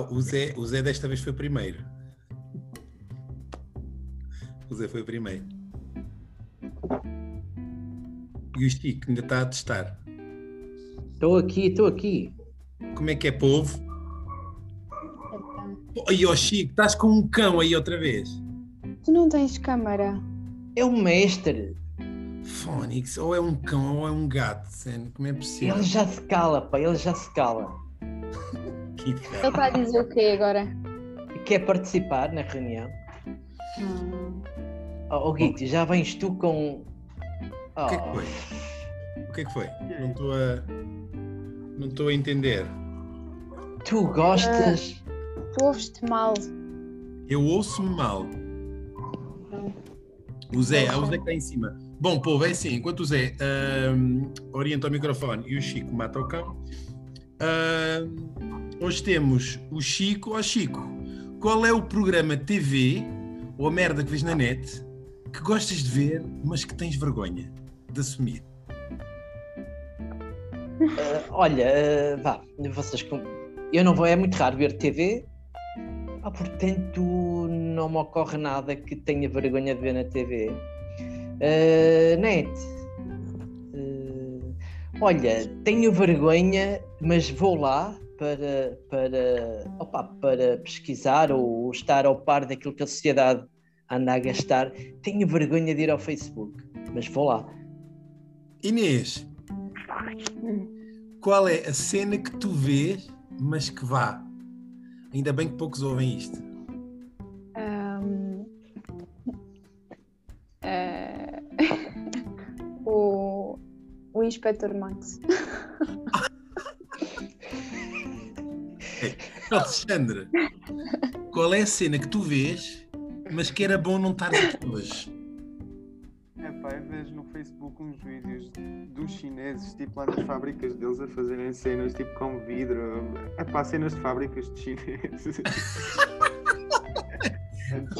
O Zé, o Zé desta vez foi primeiro. O Zé foi primeiro. E o Chico ainda está a testar. Estou aqui, estou aqui. Como é que é, povo? Aí, ó Chico, estás com um cão aí outra vez. Tu não tens câmara. É o mestre. Fónix, ou é um cão ou é um gato, Sen, como é possível? Ele já se cala, pá, ele já se cala. Ele está a dizer o quê agora? Quer participar na reunião? Hum. Oh, oh Guito, já vens tu com. O que é que Oh, foi? O que é que foi? Não estou a. Não estou a entender. Tu gostas. Tu ouves-te mal. Eu ouço-me mal. O Zé, o Zé que está em cima. Bom, povo, é assim, enquanto o Zé ahm, orienta o microfone e o Chico mata o cão, ahm, hoje temos o Chico. Ó Chico, qual é o programa TV ou a merda que vês na net que gostas de ver, mas que tens vergonha de assumir? Ah, olha, ah, vá, vocês. Eu não vou, é muito raro ver TV. Ah, portanto, não me ocorre nada que tenha vergonha de ver na TV. Ah, net. Ah, olha, tenho vergonha, mas vou lá para, para, opa, para pesquisar ou estar ao par daquilo que a sociedade anda a gastar. Tenho vergonha de ir ao Facebook, mas vou lá. Inês, qual é a cena que tu vês, mas que vá? Ainda bem que poucos ouvem isto. Ahm, eh, o, o Inspector Max. Alexandre, qual é a cena que tu vês, mas que era bom não estar aqui hoje? É pá, eu vejo no Facebook uns vídeos dos chineses, tipo lá nas fábricas deles a fazerem cenas tipo com vidro. É pá, cenas de fábricas de chineses.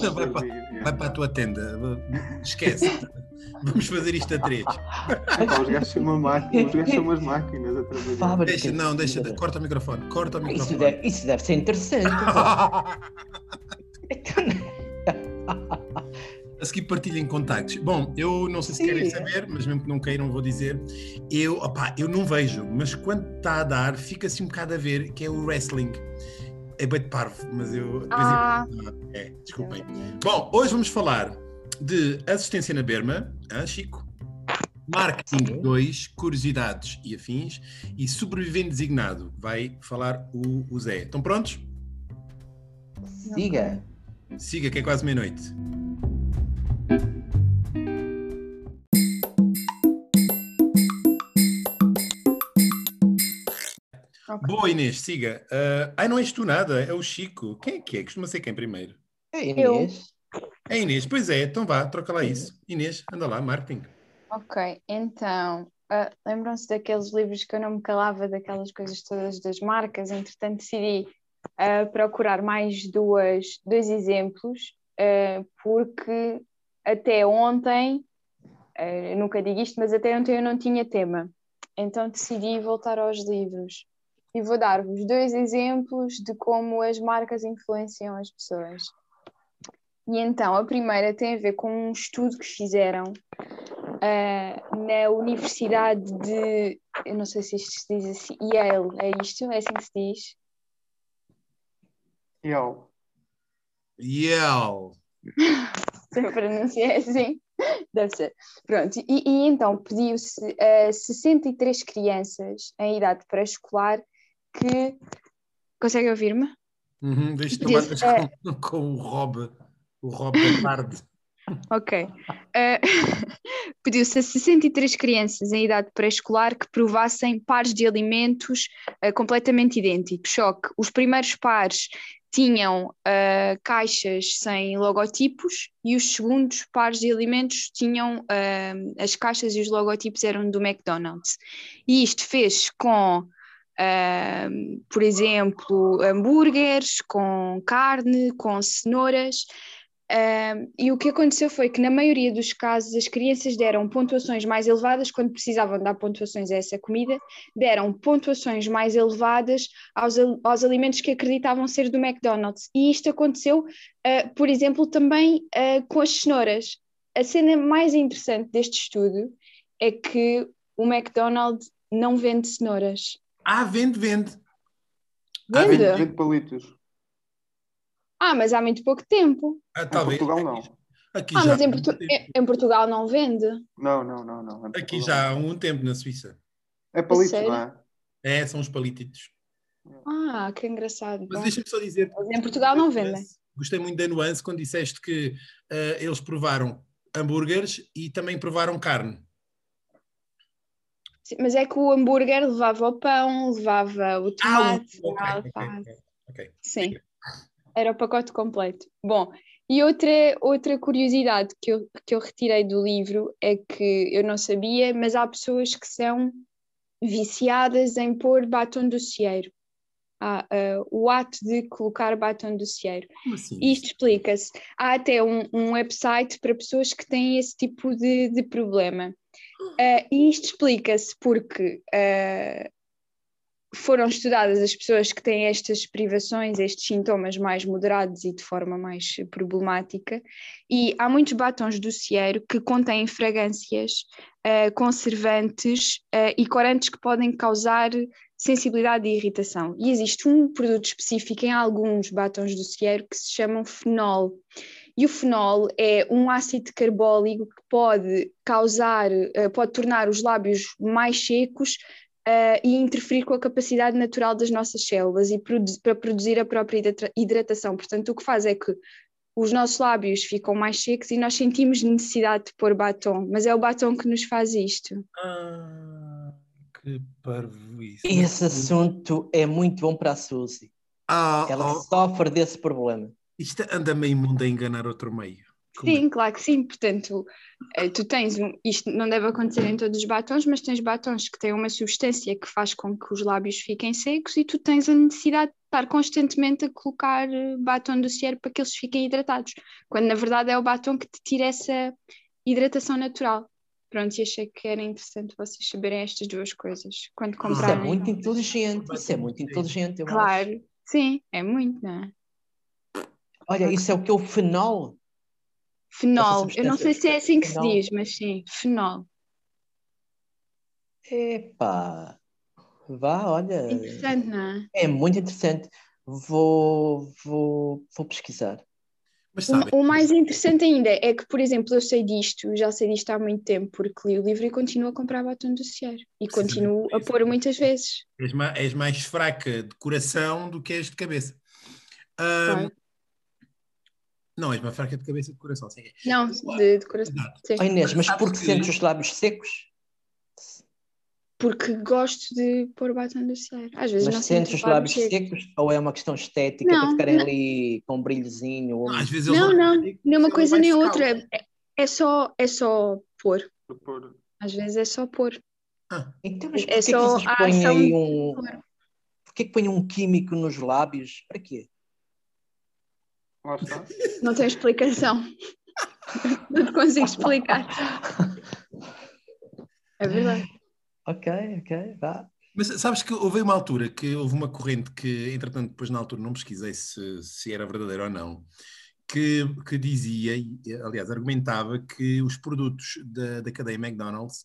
Não, vai para-. Vai para a tua tenda, esquece. Vamos fazer isto a três. É pá, os gajos são uma máquina, os gajos são umas máquinas a trabalhar. Fábrica Deixa, não, de deixa, vidro. corta o microfone, corta o Isso microfone. deve, isso deve ser interessante. A seguir partilhem contactos. Bom, eu não sei se Sim. querem saber, mas mesmo que não queiram, vou dizer. Eu, opá, eu não vejo, mas quando está a dar, fica assim um bocado a ver, que é o wrestling. É bem de parvo, mas eu. de Ah. É, desculpem. Bom, hoje vamos falar de assistência na Berma, ah, Chico? Marketing 2, curiosidades e afins, e sobrevivente designado. Vai falar o, o Zé. Estão prontos? Diga. Siga, que é quase meia-noite. Ok. Boa, Inês, siga. Ah, ai, não és tu nada, é o Chico. Quem é que é? Costuma ser quem primeiro? É Inês. É a Inês, pois é, então vá, troca lá isso. Inês, anda lá, marketing. Ok, então, ah, lembram-se daqueles livros que eu não me calava, daquelas coisas todas das marcas, entretanto decidi ah, procurar mais duas, dois exemplos, ah, porque até ontem, nunca digo isto, mas até ontem eu não tinha tema, então decidi voltar aos livros. E vou dar-vos dois exemplos de como as marcas influenciam as pessoas. E então, a primeira tem a ver com um estudo que fizeram ah, na Universidade de. Eu não sei se isto se diz assim. Yale, é isto? É assim que se diz? Yo. Yell. Se eu pronunciei assim, deve ser. Pronto, e, e então pediu-se a 63 crianças em idade pré-escolar que. Consegue ouvir-me? Uhum, tomar com, com o Rob, o Rob da tarde. Ok. Eh, Pediu-se a 63 crianças em idade pré-escolar que provassem pares de alimentos eh, completamente idênticos. Só que os primeiros pares tinham eh, caixas sem logotipos e os segundos pares de alimentos tinham eh, as caixas e os logotipos eram do McDonald's. E isto fez com, eh, por exemplo, hambúrgueres, com carne, com cenouras. E o que aconteceu foi que, na maioria dos casos, as crianças deram pontuações mais elevadas quando precisavam dar pontuações a essa comida, deram pontuações mais elevadas aos, aos alimentos que acreditavam ser do McDonald's. E isto aconteceu, uh, por exemplo, também uh, com as cenouras. A cena mais interessante deste estudo é que o McDonald's não vende cenouras. Ah, vende, vende. Vende? Vende, vende palitos. Ah, mas há muito pouco tempo. Ah, Em talvez. Portugal não. Aqui Ah, já mas em, Portu- tempo. em- em Portugal não vende. Não, não, não, não. Em Aqui já há um tempo na Suíça. É palitos, não é? É, são os palititos. Ah, que engraçado. Mas deixa-me só dizer. Mas em Portugal não vendem. Gostei muito da nuance quando disseste que eh, eles provaram hambúrgueres e também provaram carne. Sim, Mas é que o hambúrguer levava o pão, levava o tomate, Ah, ok, a ok, alface. ok, ok. Sim, era o pacote completo. Bom, e outra, outra curiosidade que eu, que eu retirei do livro é que eu não sabia, mas há pessoas que são viciadas em pôr batom docieiro. Ah, ah, o ato de colocar batom docieiro. Como assim? Isto explica-se. Há até um, um website para pessoas que têm esse tipo de, de problema. Ah, e isto explica-se porque ah, foram estudadas as pessoas que têm estas privações, estes sintomas mais moderados e de forma mais problemática, e há muitos batons do cieiro que contêm fragrâncias, ah, conservantes ah, e corantes que podem causar sensibilidade e irritação. E existe um produto específico em alguns batons do cieiro que se chamam fenol. E o fenol é um ácido carbólico que pode causar, eh, pode tornar os lábios mais secos eh, e interferir com a capacidade natural das nossas células e produ- para produzir a própria hidrata- hidratação. Portanto, o que faz é que os nossos lábios ficam mais secos e nós sentimos necessidade de pôr batom, mas é o batom que nos faz isto. Ah, que parvoíce. Esse assunto é muito bom para a Suzy. Ah, Ela oh, sofre desse problema. isto anda meio mundo a enganar outro meio. É? Sim, claro que sim. Portanto, eh, tu tens um, isto não deve acontecer em todos os batons, mas tens batons que têm uma substância que faz com que os lábios fiquem secos e tu tens a necessidade de estar constantemente a colocar eh, batom do cierre para que eles fiquem hidratados, quando na verdade é o batom que te tira essa hidratação natural. Pronto, e achei que era interessante vocês saberem estas duas coisas quando Isso é comprarem. muito inteligente. Isso é muito inteligente. eu acho. Claro, sim, é muito, não é? Olha, isso é o que é o fenol. Fenol, eu não sei se é assim que se fenol. diz, mas sim, fenol. Epá. Vá, olha. Interessante, não é? É muito interessante. Vou, vou, vou pesquisar. Mas O- O mais interessante ainda é que, por exemplo, eu sei disto, já sei disto há muito tempo, porque li o livro e continuo a comprar batom do Cieiro. E Sim, continuo a isso. pôr muitas vezes. és, ma- és mais fraca de coração do que és de cabeça. Claro. Não, és mais fraca de cabeça que de coração. Sim. Não, de, de coração. Oh, Inês, mas porque que- sentes os lábios secos? Porque gosto de pôr batom do Cieiro. Às vezes Mas não sentes os lábios secos. secos? Ou é uma questão estética para Não, ficarem não. ali com um brilhozinho? ou- Não, às vezes eles Não, não, nem uma coisa nem outra. É, é só, é só pôr. Para pôr- Às vezes é só pôr. Ah, Então, mas É porquê que só vocês a põem aí um. Porquê que põem um químico nos lábios? Para quê? Lá está. Não tem explicação. não te consigo explicar. É verdade. ok, ok, vá. Mas sabes que houve uma altura que houve uma corrente que, entretanto, depois na altura não pesquisei se, se era verdadeiro ou não, que, que dizia, e, aliás, argumentava que os produtos da, da cadeia McDonald's,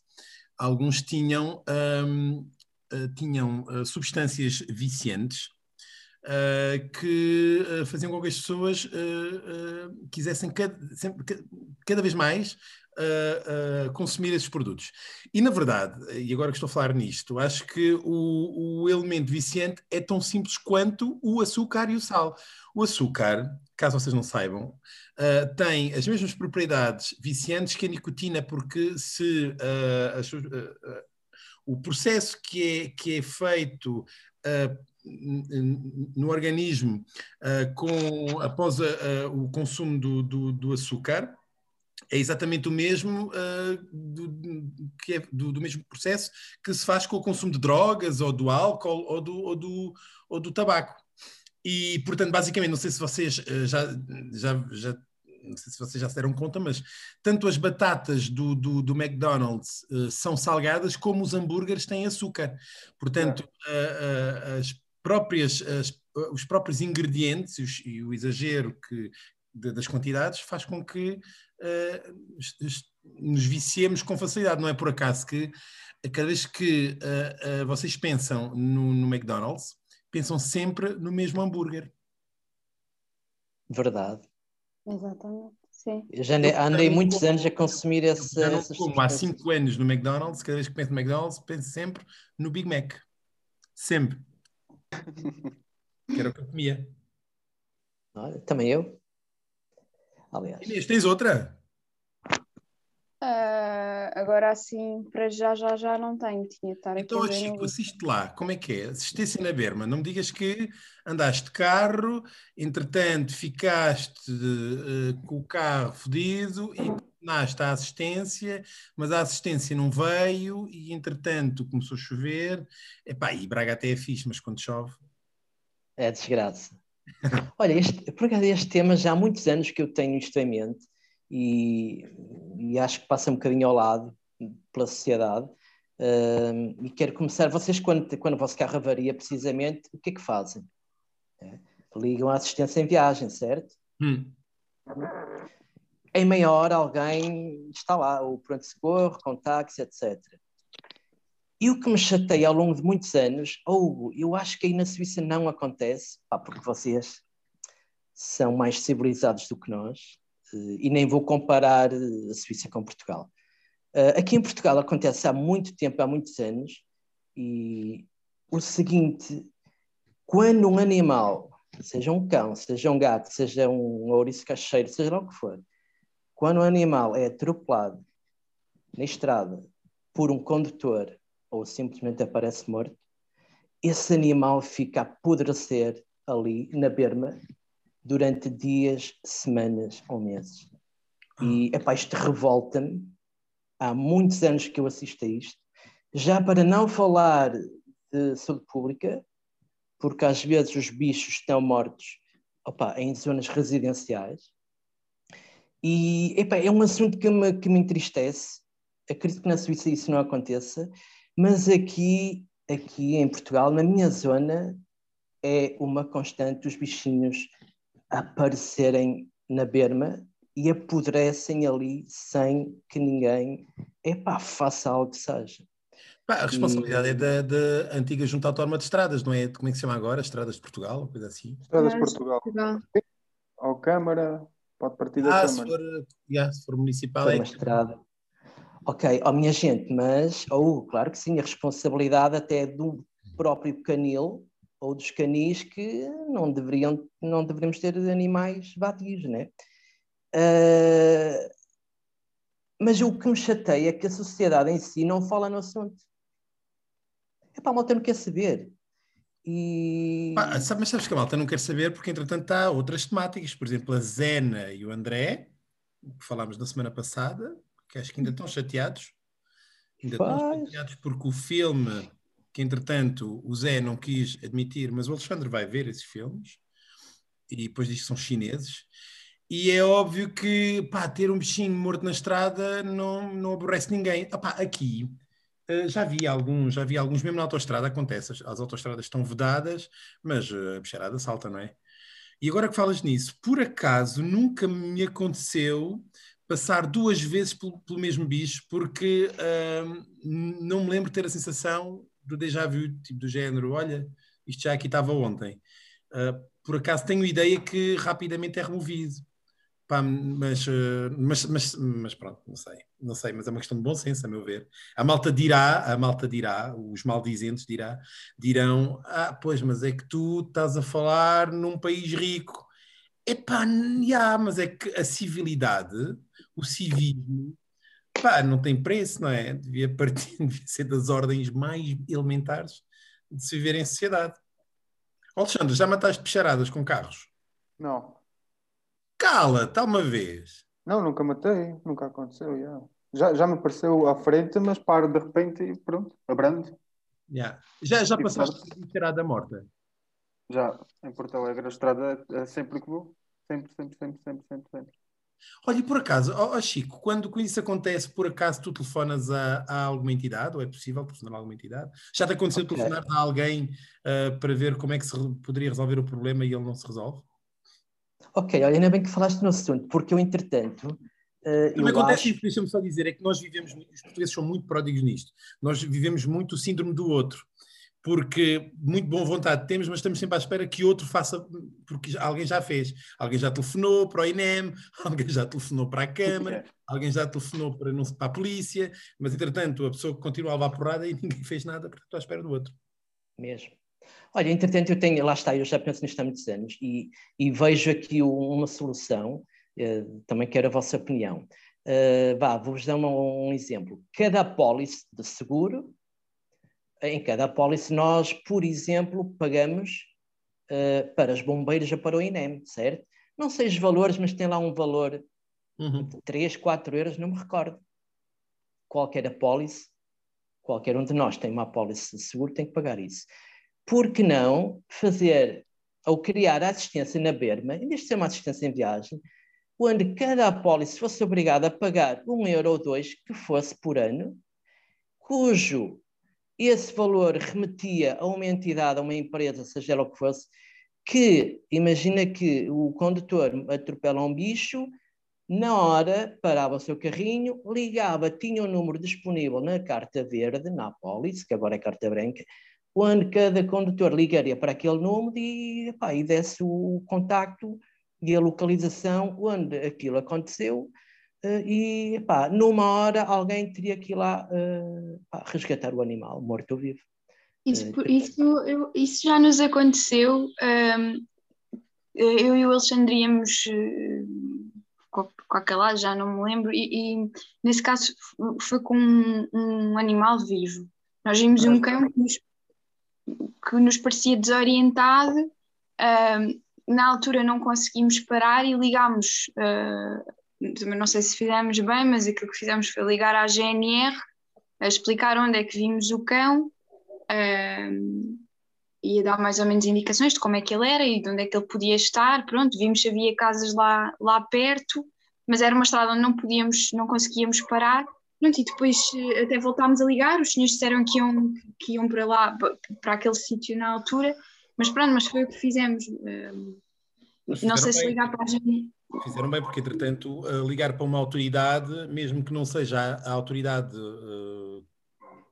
alguns tinham, hum, eh, tinham eh, substâncias viciantes eh, que eh, faziam com que as pessoas eh, quisessem cada, sempre- ca- cada vez mais consumir esses produtos. E na verdade, e agora que estou a falar nisto, acho que o, o elemento viciante é tão simples quanto o açúcar e o sal. O açúcar, caso vocês não saibam, tem as mesmas propriedades viciantes que a nicotina, porque se as o processo que é, que é feito no organismo eh, com, após a- a- o consumo do, do- do açúcar é exatamente o mesmo ah, do, que é do, do mesmo processo que se faz com o consumo de drogas ou do álcool ou do, ou do, ou do tabaco. E, portanto, basicamente, não sei se vocês ah, já, já, já não sei se vocês já se deram conta, mas tanto as batatas do, do, do McDonald's uh, são salgadas como os hambúrgueres têm açúcar. Portanto, uh, uh, as próprias, as, os próprios ingredientes e, os, e o exagero que, de, das quantidades faz com que nos viciemos com facilidade. Não é por acaso que cada vez que vocês pensam no, no McDonald's, pensam sempre no mesmo hambúrguer. Verdade. Exatamente, sim. Eu já andei, andei muitos anos a consumir esse, como há 5 anos no McDonald's, cada vez que penso no McDonald's, penso sempre no Big Mac. Sempre. Que era o que eu comia. Olha, também eu. Aliás. Inês, tens outra? Uh, agora assim, para já, já, já não tenho. Tinha de estar então, aqui. Então, Chico, assiste lá. Como é que é? Assistência na Berma. Não me digas que andaste de carro, entretanto ficaste uh, com o carro fodido e tornaste a assistência, mas a assistência não veio e entretanto começou a chover. Epá, e Braga até é fixe, mas quando chove. É desgraça. Olha, este, por acaso este tema já há muitos anos que eu tenho isto em mente e, e acho que passa um bocadinho ao lado pela sociedade. Uh, e quero começar, vocês quando, quando o vosso carro avaria precisamente, o que é que fazem? É, ligam a assistência em viagem, certo? Hum. Em meia hora alguém está lá, o pronto-socorro, com táxi, etc. E o que me chateia ao longo de muitos anos, ou eu acho que aí na Suíça não acontece, pá, porque vocês são mais civilizados do que nós, eh, e nem vou comparar eh, a Suíça com Portugal. Eh, aqui em Portugal acontece há muito tempo, há muitos anos, e o seguinte: quando um animal, seja um cão, seja um gato, seja um ouriço cacheiro, seja lá o que for, quando um animal é atropelado na estrada por um condutor ou simplesmente aparece morto, esse animal fica a apodrecer ali na berma durante dias, semanas ou meses. E epá, isto revolta-me. Há muitos anos que eu assisto a isto. Já para não falar de saúde pública, porque às vezes os bichos estão mortos opa, em zonas residenciais. E epá, é um assunto que me, que me entristece. Acredito que na Suíça isso não aconteça, mas aqui, aqui em Portugal, na minha zona, é uma constante os bichinhos aparecerem na berma e apodrecem ali sem que ninguém epá, faça algo que seja. Pá, a responsabilidade e... é da, da, antiga Junta Autónoma de Estradas, não é? Como é que se chama agora? Estradas de Portugal, ou coisa assim? Estradas de Portugal. Ou Câmara, pode partir da ah, Câmara. Se for, yeah, se for municipal for é. Uma estrada. Ok, oh, minha gente, mas, oh, claro que sim, a responsabilidade até do próprio canil ou dos canis que não deveriam, não deveríamos ter animais batidos, né? Uh, mas o que me chateia é que a sociedade em si não fala no assunto. É para a malta não quer saber. E... Sabe, mas sabes que a malta não quer saber porque, entretanto, há outras temáticas. Por exemplo, a Zena e o André, que falámos na semana passada, que acho que ainda estão chateados. Ainda Faz. estão chateados porque o filme que entretanto o Zé não quis admitir, mas o Alexandre vai ver esses filmes e depois diz que são chineses. E é óbvio que pá, ter um bichinho morto na estrada não, não aborrece ninguém. Aqui já vi alguns, já vi alguns, mesmo na autoestrada acontece, as, as autoestradas estão vedadas, mas uh, a bicharada salta, não é? E agora que falas nisso, por acaso nunca me aconteceu passar duas vezes pelo, pelo mesmo bicho, porque não me lembro de ter a sensação do déjà vu, tipo do género, olha, isto já aqui estava ontem. Uh, por acaso tenho ideia que rapidamente é removido. Pá, mas, uh, mas, mas, mas, pronto, não sei, não sei, mas é uma questão de bom senso, a meu ver. A malta dirá, a malta dirá, os maldizentes dirá, dirão, ah, pois, mas é que tu estás a falar num país rico. Epá, yeah, mas é que a civilidade, o civismo, Pá, não tem preço, não é? Devia, partir, devia ser das ordens mais elementares de se viver em sociedade. Alexandre, já mataste picharadas com carros? Não. Cala, está uma vez. Não, nunca matei, nunca aconteceu. Yeah. Já, já me apareceu à frente, mas paro de repente e pronto, abrando. Yeah. Já, já passaste por bicharada morta? Já, em Porto Alegre, a estrada é sempre que vou. Sempre, sempre, sempre, sempre, sempre, sempre. Olha, e por acaso, ó, ó, Chico, quando isso acontece, por acaso tu telefonas a, a alguma entidade, ou é possível telefonar a alguma entidade? Já te aconteceu Ok. telefonar a alguém ah, para ver como é que se poderia resolver o problema e ele não se resolve? Ok, olha, ainda bem que falaste no assunto, porque eu, entretanto, eh, Também acontece acho... isso, deixa-me só dizer, é que nós vivemos, muito- os portugueses são muito pródigos nisto, nós vivemos muito o síndrome do outro, porque muito boa vontade temos, mas estamos sempre à espera que outro faça, porque alguém já fez, alguém já telefonou para o INEM, alguém já telefonou para a Câmara, alguém já telefonou para, para a polícia, mas entretanto a pessoa continua a levar porrada e ninguém fez nada porque estou à espera do outro. Mesmo. Olha, entretanto, eu tenho, lá está, eu já penso nisto há muitos anos e, e vejo aqui um- uma solução, eh, também quero a vossa opinião. Eh, vá, vou-vos dar um, um exemplo. Cada apólice de seguro, em cada apólice nós, por exemplo, pagamos eh, para os bombeiros ou para o INEM, certo? Não sei os valores, mas tem lá um valor Uhum. de 3, 4 euros, não me recordo. Qualquer apólice, qualquer um de nós tem uma apólice de seguro, tem que pagar isso. Por que não fazer ou criar a assistência na Berma, em vez de ser uma assistência em viagem, onde cada apólice fosse obrigada a pagar um euro ou dois, que fosse por ano, cujo esse valor remetia a uma entidade, a uma empresa, seja ela o que fosse, que imagina que o condutor atropela um bicho, na hora parava o seu carrinho, ligava, tinha um número disponível na carta verde, na apólice, que agora é carta branca, onde cada condutor ligaria para aquele número e, epá, e desse o contacto e a localização onde aquilo aconteceu eh, e epá, numa hora alguém teria que ir lá pá, resgatar o animal, morto ou vivo. Isso, Eh, isso, eu- isso já nos aconteceu. hum, eu e o Alexandre íamos com, com aquela, já não me lembro, e, e nesse caso foi com um, um animal vivo. Nós vimos um cão que nos, que nos parecia desorientado. hum, na altura não conseguimos parar e ligámos. também não sei se fizemos bem, mas aquilo que fizemos foi ligar à GNR a explicar onde é que vimos o cão ia dar mais ou menos indicações de como é que ele era e de onde é que ele podia estar. Pronto, vimos se havia casas lá, lá perto, mas era uma estrada onde não podíamos, não conseguíamos parar. Pronto, e depois eh, até voltámos a ligar, os senhores disseram que iam, que iam para lá, pa- para aquele sítio na altura, mas pronto, mas foi o que fizemos. Mas não sei se bem. ligar para a gente. Fizeram bem, porque entretanto, uh, ligar para uma autoridade, mesmo que não seja a, a autoridade uh,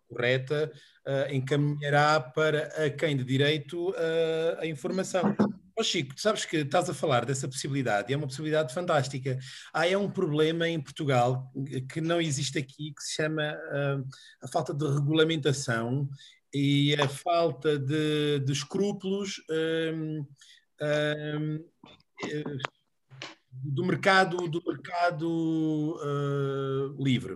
correta, uh, encaminhará para a quem de direito uh, a informação. Ó Chico, sabes que estás a falar dessa possibilidade é uma possibilidade fantástica. Há é um problema em Portugal que não existe aqui, que se chama uh, a falta de regulamentação e a falta de, de escrúpulos. um, um, eh, do mercado, do mercado uh, livre.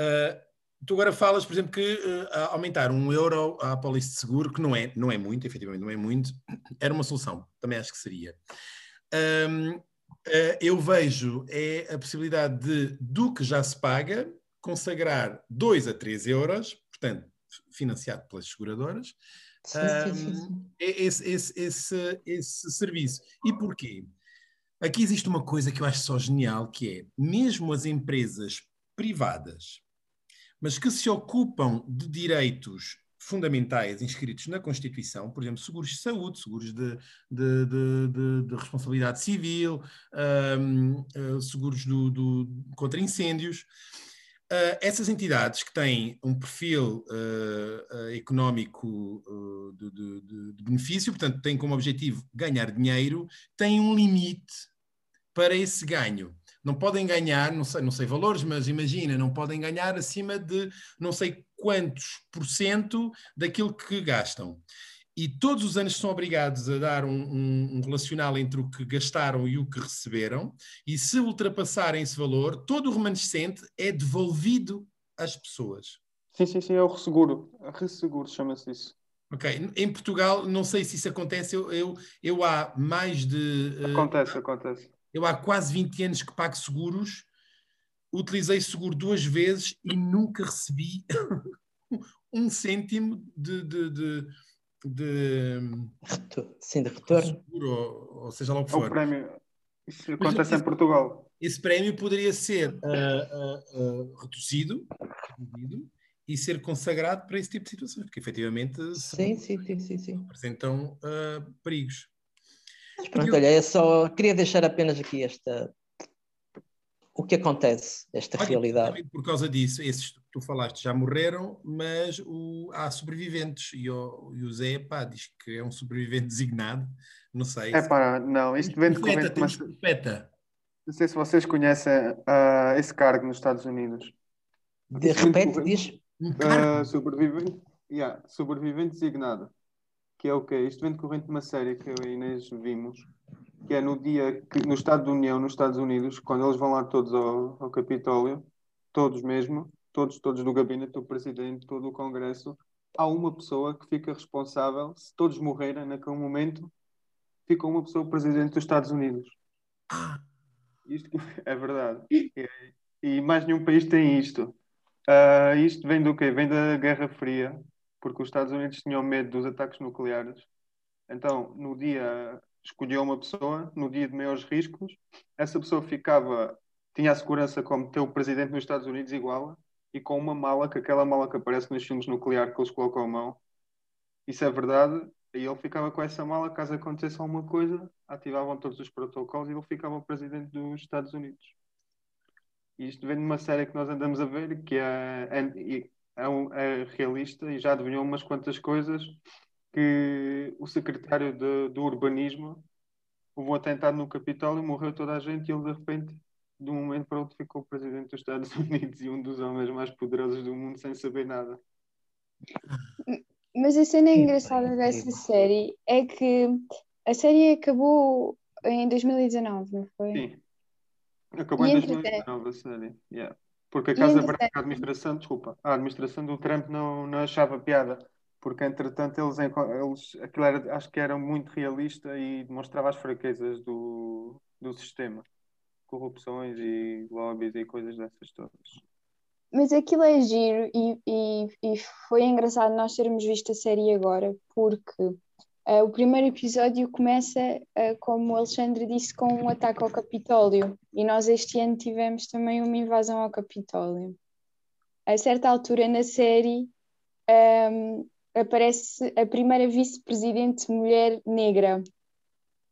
Uh, tu agora falas, por exemplo, que uh, aumentar um euro à apólice de seguro, que não é, não é muito, efetivamente não é muito, era uma solução, também acho que seria. Um, uh, eu vejo é a possibilidade de, do que já se paga, consagrar 2 a 3 euros, portanto, financiado pelas seguradoras, Sim, sim, sim, sim. um, esse, esse, esse, esse serviço. E porquê? Aqui existe uma coisa que eu acho só genial, que é, mesmo as empresas privadas, mas que se ocupam de direitos fundamentais inscritos na Constituição, por exemplo, seguros de saúde, seguros de, de, de, de, de responsabilidade civil, uh, seguros do, do, contra incêndios, Uh, essas entidades que têm um perfil uh, económico de, de, benefício, portanto, têm como objetivo ganhar dinheiro, têm um limite para esse ganho. Não podem ganhar, não sei, não sei valores, mas imagina, não podem ganhar acima de não sei quantos por cento daquilo que gastam. E todos os anos são obrigados a dar um, um, um, relacional entre o que gastaram e o que receberam, e se ultrapassarem esse valor, todo o remanescente é devolvido às pessoas. Sim, sim, sim, é o resseguro. Resseguro chama-se isso. Ok. Em Portugal, não sei se isso acontece, eu, eu, eu há mais de. Acontece, uh, acontece. Eu há quase 20 anos que pago seguros, utilizei seguro duas vezes e nunca recebi um cêntimo de, de, de de, Sim, de retorno. Seguro, ou, ou, seja lá o que É o for. prémio. Isso acontece em Portugal. esse prémio poderia ser uh, uh, reduzido, reduzido e ser consagrado para esse tipo de situações, porque efetivamente sim, sim, sim, sim, sim. apresentam perigos. Mas pronto, olha, eu só queria deixar apenas aqui esta o que acontece, esta Olha, realidade. Por causa disso, esses que tu falaste já morreram, mas o, há sobreviventes e o, e o Zé pá, diz que é um sobrevivente designado, não sei. É pá, não, isto vem de corrente, mas... Profeta. Não sei se vocês conhecem uh, esse cargo nos Estados Unidos. De repente diz... Uh, sobrevivente, yeah, sobrevivente designado. Que é o quê? Isto vem decorrente de uma série que eu e Inês vimos, que é no dia que, no Estado da União, nos Estados Unidos, quando eles vão lá todos ao, ao Capitólio, todos mesmo, todos, todos do gabinete, o presidente, todo o Congresso, há uma pessoa que fica responsável, se todos morrerem naquele momento, fica uma pessoa presidente dos Estados Unidos. Isto é verdade. E, e mais nenhum país tem isto. Uh, isto vem do quê? Vem da Guerra Fria, porque os Estados Unidos tinham medo dos ataques nucleares. Então, no dia escolheu uma pessoa no dia de maiores riscos, essa pessoa ficava, tinha a segurança como ter o presidente nos Estados Unidos igual e com uma mala, que aquela mala que aparece nos filmes nucleares que eles colocam a mão. Isso é verdade. E ele ficava com essa mala, caso acontecesse alguma coisa, ativavam todos os protocolos e ele ficava o presidente dos Estados Unidos. E isto vem de uma série que nós andamos a ver, que é, é, é, um, é realista e já adivinhou umas quantas coisas que o secretário de, do urbanismo houve um atentado no Capitólio, morreu toda a gente e ele de repente, de um momento para outro, ficou presidente dos Estados Unidos e um dos homens mais poderosos do mundo sem saber nada. Mas a cena engraçada dessa série é que a série acabou em 2019, não foi? Sim. Acabou e em 2019 a série. Yeah. Porque a Casa Branca, a administração, desculpa, a administração do Trump não, não achava piada porque entretanto eles, eles aquilo era, acho que era muito realista e demonstrava as fraquezas do, do sistema, corrupções e lobbies e coisas dessas todas. Mas aquilo é giro e, e, e foi engraçado nós termos visto a série agora, porque uh, o primeiro episódio começa, uh, como o Alexandre disse, com um ataque ao Capitólio e nós este ano tivemos também uma invasão ao Capitólio. A certa altura na série um, ehm, aparece a primeira vice-presidente mulher negra.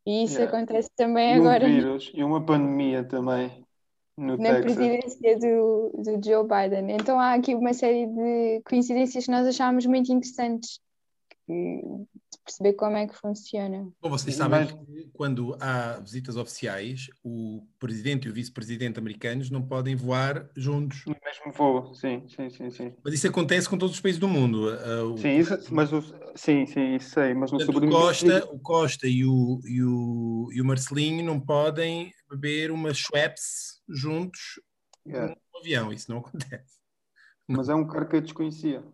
E isso yeah. acontece também e agora. Um vírus e uma pandemia também. na Texas. presidência do, do Joe Biden. Então há aqui uma série de coincidências que nós achámos muito interessantes perceber como é que funciona. Bom, vocês sabem que quando há visitas oficiais, o presidente e o vice-presidente americanos não podem voar juntos. No mesmo voo, sim, sim, sim, sim. Mas isso acontece com todos os países do mundo. Uh, sim, isso, mas o, sim, sim, isso sei, mas no Portanto, o Costa, o Costa e o, e, o, e o Marcelinho não podem beber umas Schweppes juntos yeah. no avião, isso não acontece. Mas é um cara que eu desconhecia.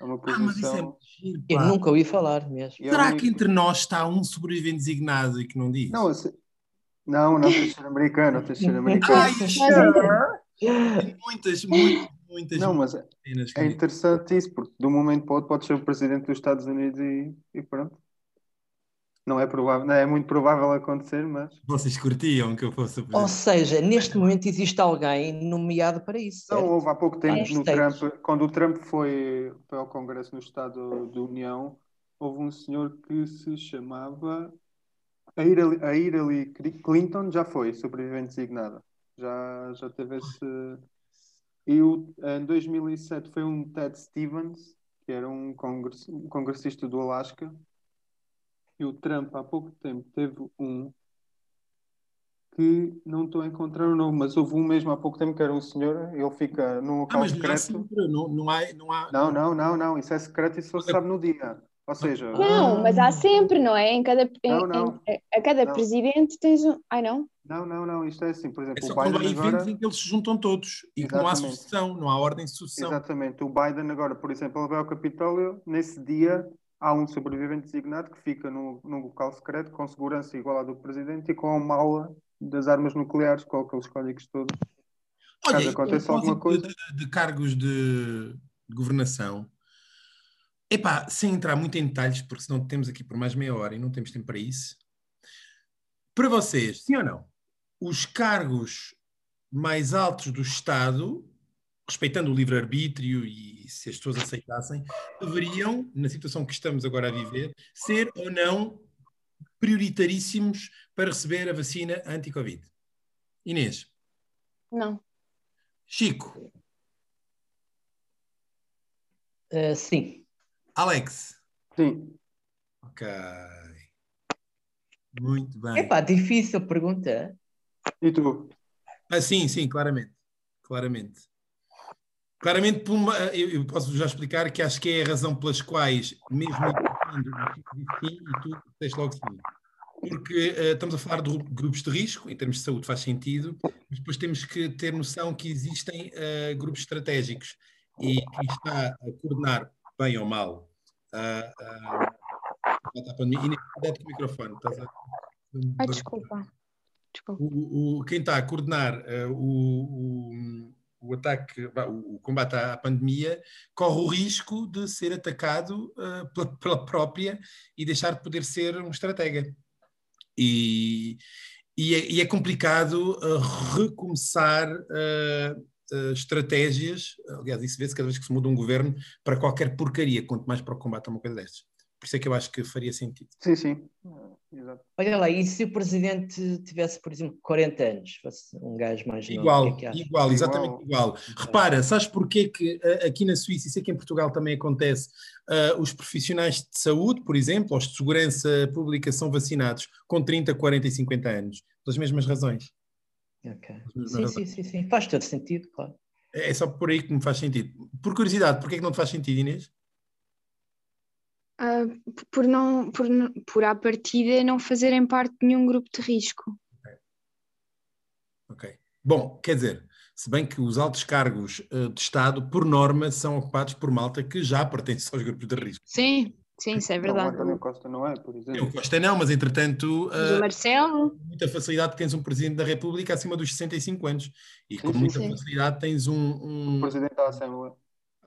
É uma posição... Ah, mas isso é giro, Eu nunca ouvi falar mesmo. É Será que entre nós está um sobrevivente designado e que não diz? Não, se... não, não ser americano, ser americano. Ai, Tem muitas, muitas, muitas. Não, mas é, é interessante isso, porque de um momento para outro pode ser o presidente dos Estados Unidos e, e pronto. Não é provável, não é muito provável acontecer, mas. Vocês curtiam que eu fosse o Ou seja, neste momento existe alguém nomeado para isso. Não, houve há pouco tempo, no Trump, quando o Trump foi, foi ao Congresso no Estado da União, houve um senhor que se chamava. A Hillary, a Hillary Clinton já foi sobrevivente designada. Já, já teve esse. E o, em 2007 foi um Ted Stevens, que era um, congress, um congressista do Alasca, e o Trump há pouco tempo teve um que não estou a encontrar o nome, mas houve um mesmo há pouco tempo que era um senhor, ele fica num local ah, mas secreto. Sempre, não, não, há, não, há... não, não, não, não, isso é secreto e só se sabe no dia. Ou seja. Não, mas há sempre, não é? Em cada, não, não. Em, a cada não. presidente tens um. Ai não? Não, não, não, isto é assim, por exemplo, é só o Biden quando há agora... em que eles se juntam todos e que não há sucessão, não há ordem de sucessão. Exatamente, o Biden agora, por exemplo, ele vai ao Capitólio, nesse dia há um sobrevivente designado que fica num local secreto com segurança igual à do presidente e com a mala das armas nucleares, com aqueles códigos todos. Olha, Caso aconteça alguma coisa. De, de, cargos de, de governação, epá, sem entrar muito em detalhes, porque senão temos aqui por mais meia hora e não temos tempo para isso. Para vocês, sim ou não? Os cargos mais altos do Estado, respeitando o livre-arbítrio e se as pessoas aceitassem, deveriam, na situação que estamos agora a viver, ser ou não prioritaríssimos para receber a vacina anti-Covid. Inês. Não. Chico. Uh, sim. Alex. Sim. Ok. Muito bem. Epá, difícil pergunta. E tu? Ah, sim, sim, claramente. Claramente. Claramente, uma, eu, posso já explicar que acho que é a razão pelas quais, mesmo quando sim, e tu tens logo sim. Porque uh, estamos a falar de grupos de risco, em termos de saúde faz sentido, mas depois temos que ter noção que existem uh, grupos estratégicos e quem está a coordenar, bem ou mal, uh, uh, pandemia. Inês, o microfone, estás a... Ai, desculpa. desculpa. O, o, quem está a coordenar uh, o, o, o, ataque, o, combate à pandemia, corre o risco de ser atacado uh, pela, pela, própria e deixar de poder ser um estratega. E, e, é, e é complicado uh, recomeçar estratégias, aliás, isso vê-se cada vez que se muda um governo para qualquer porcaria, quanto mais para o combate a uma coisa destas. Por isso é que eu acho que faria sentido. Sim, sim. Exato. Olha lá, e se o presidente tivesse, por exemplo, 40 anos, fosse um gajo mais novo? Igual, que é que igual, exatamente igual. igual. Repara, sabes porquê que uh, aqui na Suíça, e sei que em Portugal também acontece, uh, os profissionais de saúde, por exemplo, os de segurança pública são vacinados com 30, 40 e 50 anos, pelas mesmas razões. Ok. Sim, sim, sim, sim, faz todo sentido, claro. É só por aí que me faz sentido. Por curiosidade, porquê é que não te faz sentido, Inês? Uh, por, não, por, por à partida não fazerem parte de nenhum grupo de risco. Ok. okay. Bom, quer dizer, se bem que os altos cargos uh, de Estado, por norma, são ocupados por malta que já pertence aos grupos de risco. Sim, sim, isso é verdade. Não, o Costa não é, por exemplo. O Costa não, mas entretanto. Uh, o Marcelo. Muita facilidade tens um Presidente da República acima dos 65 anos. E sim, com sim, muita sim. facilidade tens um. um... O Presidente da Assembleia.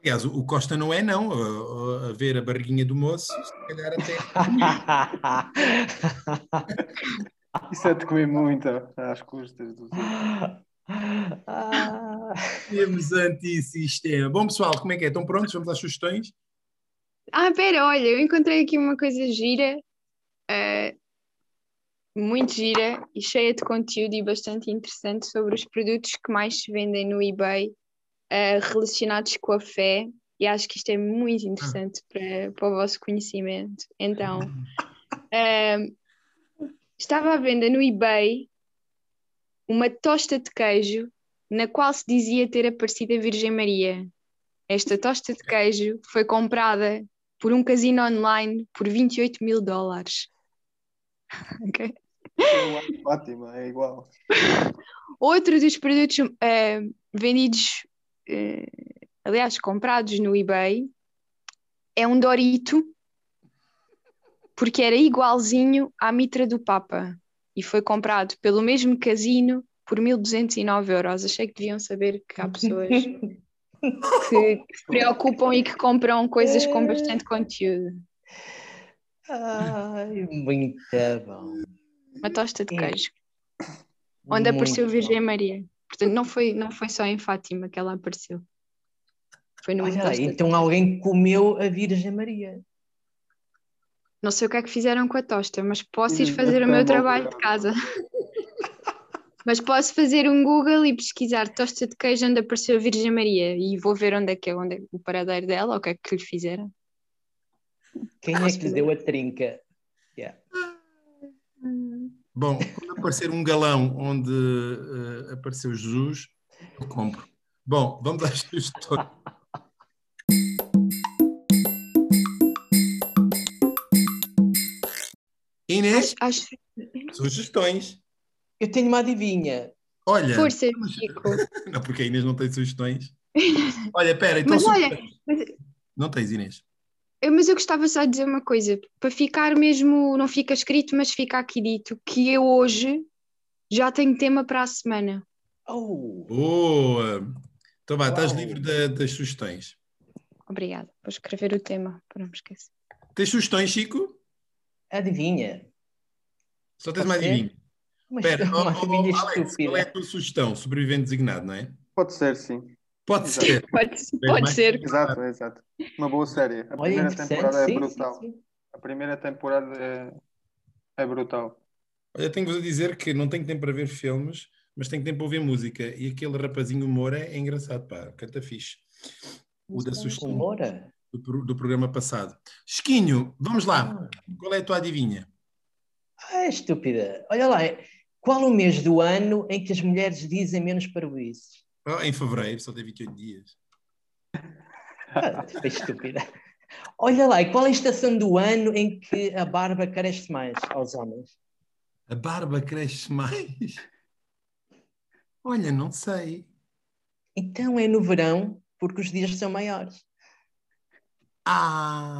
Aliás, o Costa não é, não. A, a, ver a barriguinha do moço, se calhar até. Isso é de comer muito às custas dos Temos antissistema. Bom, pessoal, como é que é? Estão prontos? Vamos às sugestões? Ah, pera, olha, eu encontrei aqui uma coisa gira, uh, muito gira e cheia de conteúdo e bastante interessante sobre os produtos que mais se vendem no eBay uh, relacionados com a fé, e acho que isto é muito interessante para, para o vosso conhecimento. Então, uh, estava à venda no eBay uma tosta de queijo na qual se dizia ter aparecido a Virgem Maria. Esta tosta de queijo foi comprada por um casino online por 28 mil dólares. ok? Fátima, é igual. Outro dos produtos uh, vendidos uh, aliás, comprados no eBay, é um Dorito, porque era igualzinho à mitra do Papa e foi comprado pelo mesmo casino por 1209 euros. Achei que deviam saber que há pessoas que, se preocupam e que compram coisas com bastante conteúdo. Ai, muito bom. Uma tosta de queijo. Onde apareceu Virgem Maria. Portanto, não foi, não foi só em Fátima que ela apareceu. Foi no Olha, então alguém comeu a Virgem Maria. Não sei o que é que fizeram com a tosta, mas posso ir fazer o meu trabalho de casa. mas posso fazer um Google e pesquisar tosta de queijo onde apareceu a Virgem Maria e vou ver onde é que é, onde é o paradeiro dela, ou o que é que lhe fizeram. Quem é que lhe deu a trinca? Yeah. Bom, quando aparecer um galão onde uh, apareceu Jesus, eu compro. Bom, vamos às sugestões. Inês, acho, sugestões. Eu tenho uma adivinha. Olha. Força, Chico. não, porque a Inês não tem sugestões. Olha, pera, então. Mas olha, mas... Não tens, Inês. Mas eu gostava só de dizer uma coisa, para ficar mesmo, não fica escrito, mas fica aqui dito, que eu hoje já tenho tema para a semana. Oh! Boa! Então vá, estás livre de, das sugestões. Obrigada. Vou escrever o tema, para não me esquecer. Tens sugestões, Chico? Adivinha. Só tens mais adivinha. Espera, é uma oh, oh, Alex, qual é a tua sugestão? Sobrevivente designado, não é? Pode ser, sim. Pode Exato. ser. Pode, pode ser. Exato, exato. Uma boa série. A primeira temporada é sim, brutal. sim, sim. A primeira temporada é, é brutal. Olha, tenho-vos a dizer que não tenho tempo para ver filmes, mas tenho tempo para ouvir música. E aquele rapazinho Moura é engraçado, pá, canta fixe. O da sugestão Moura? do, do programa passado. Esquinho, vamos lá. Qual é a tua adivinha? Ah, estúpida. Olha lá, qual o mês do ano em que as mulheres dizem menos parvoíces? Oh, em fevereiro, só tem 28 dias. Estúpida. Olha lá, e qual é a estação do ano em que a barba cresce mais aos homens? A barba cresce mais? Olha, não sei. Então é no verão, porque os dias são maiores. Ah!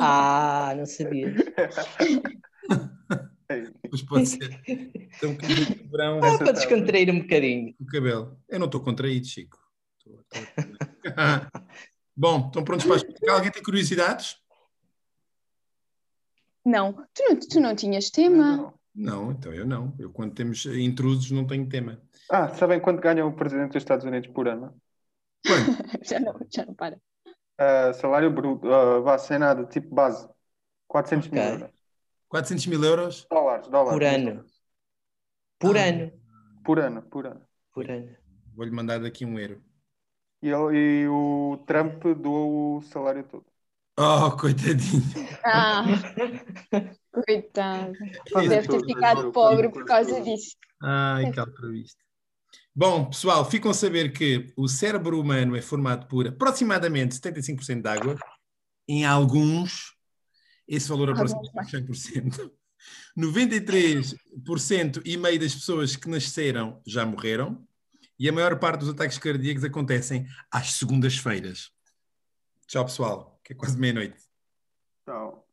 Ah, não sabia. Mas pode ser. Um bocadinho de verão Ah, para descontrair um bocadinho. o cabelo. Eu não estou contraído, Chico. Estou- estou- Bom, estão prontos para explicar? Alguém tem curiosidades? Não, tu não, tu não tinhas tema. Não. Não, então eu não. Eu, quando temos intrusos, não tenho tema. Ah, sabem quanto ganha o presidente dos Estados Unidos por ano? Já não, já não para. Ah, salário bruto, uh, vá, sem nada, tipo base. 400 mil Ok. euros. 400 mil euros? Dólares, dólares. Por ano. Por Ah. ano. Por ano, por ano. Por ano. Vou-lhe mandar daqui um euro. E, ele- e o Trump doou o salário todo. Oh, coitadinho. Ah, coitado. Deve ter ficado pobre por causa disso. Ai, que altruísta. Bom, pessoal, ficam a saber que o cérebro humano é formado por aproximadamente 75% de água. Em alguns, esse valor aproxima 100%. 93% e meio das pessoas que nasceram já morreram. E a maior parte dos ataques cardíacos acontecem às segundas-feiras. Tchau, pessoal, que é quase meia-noite. Tchau.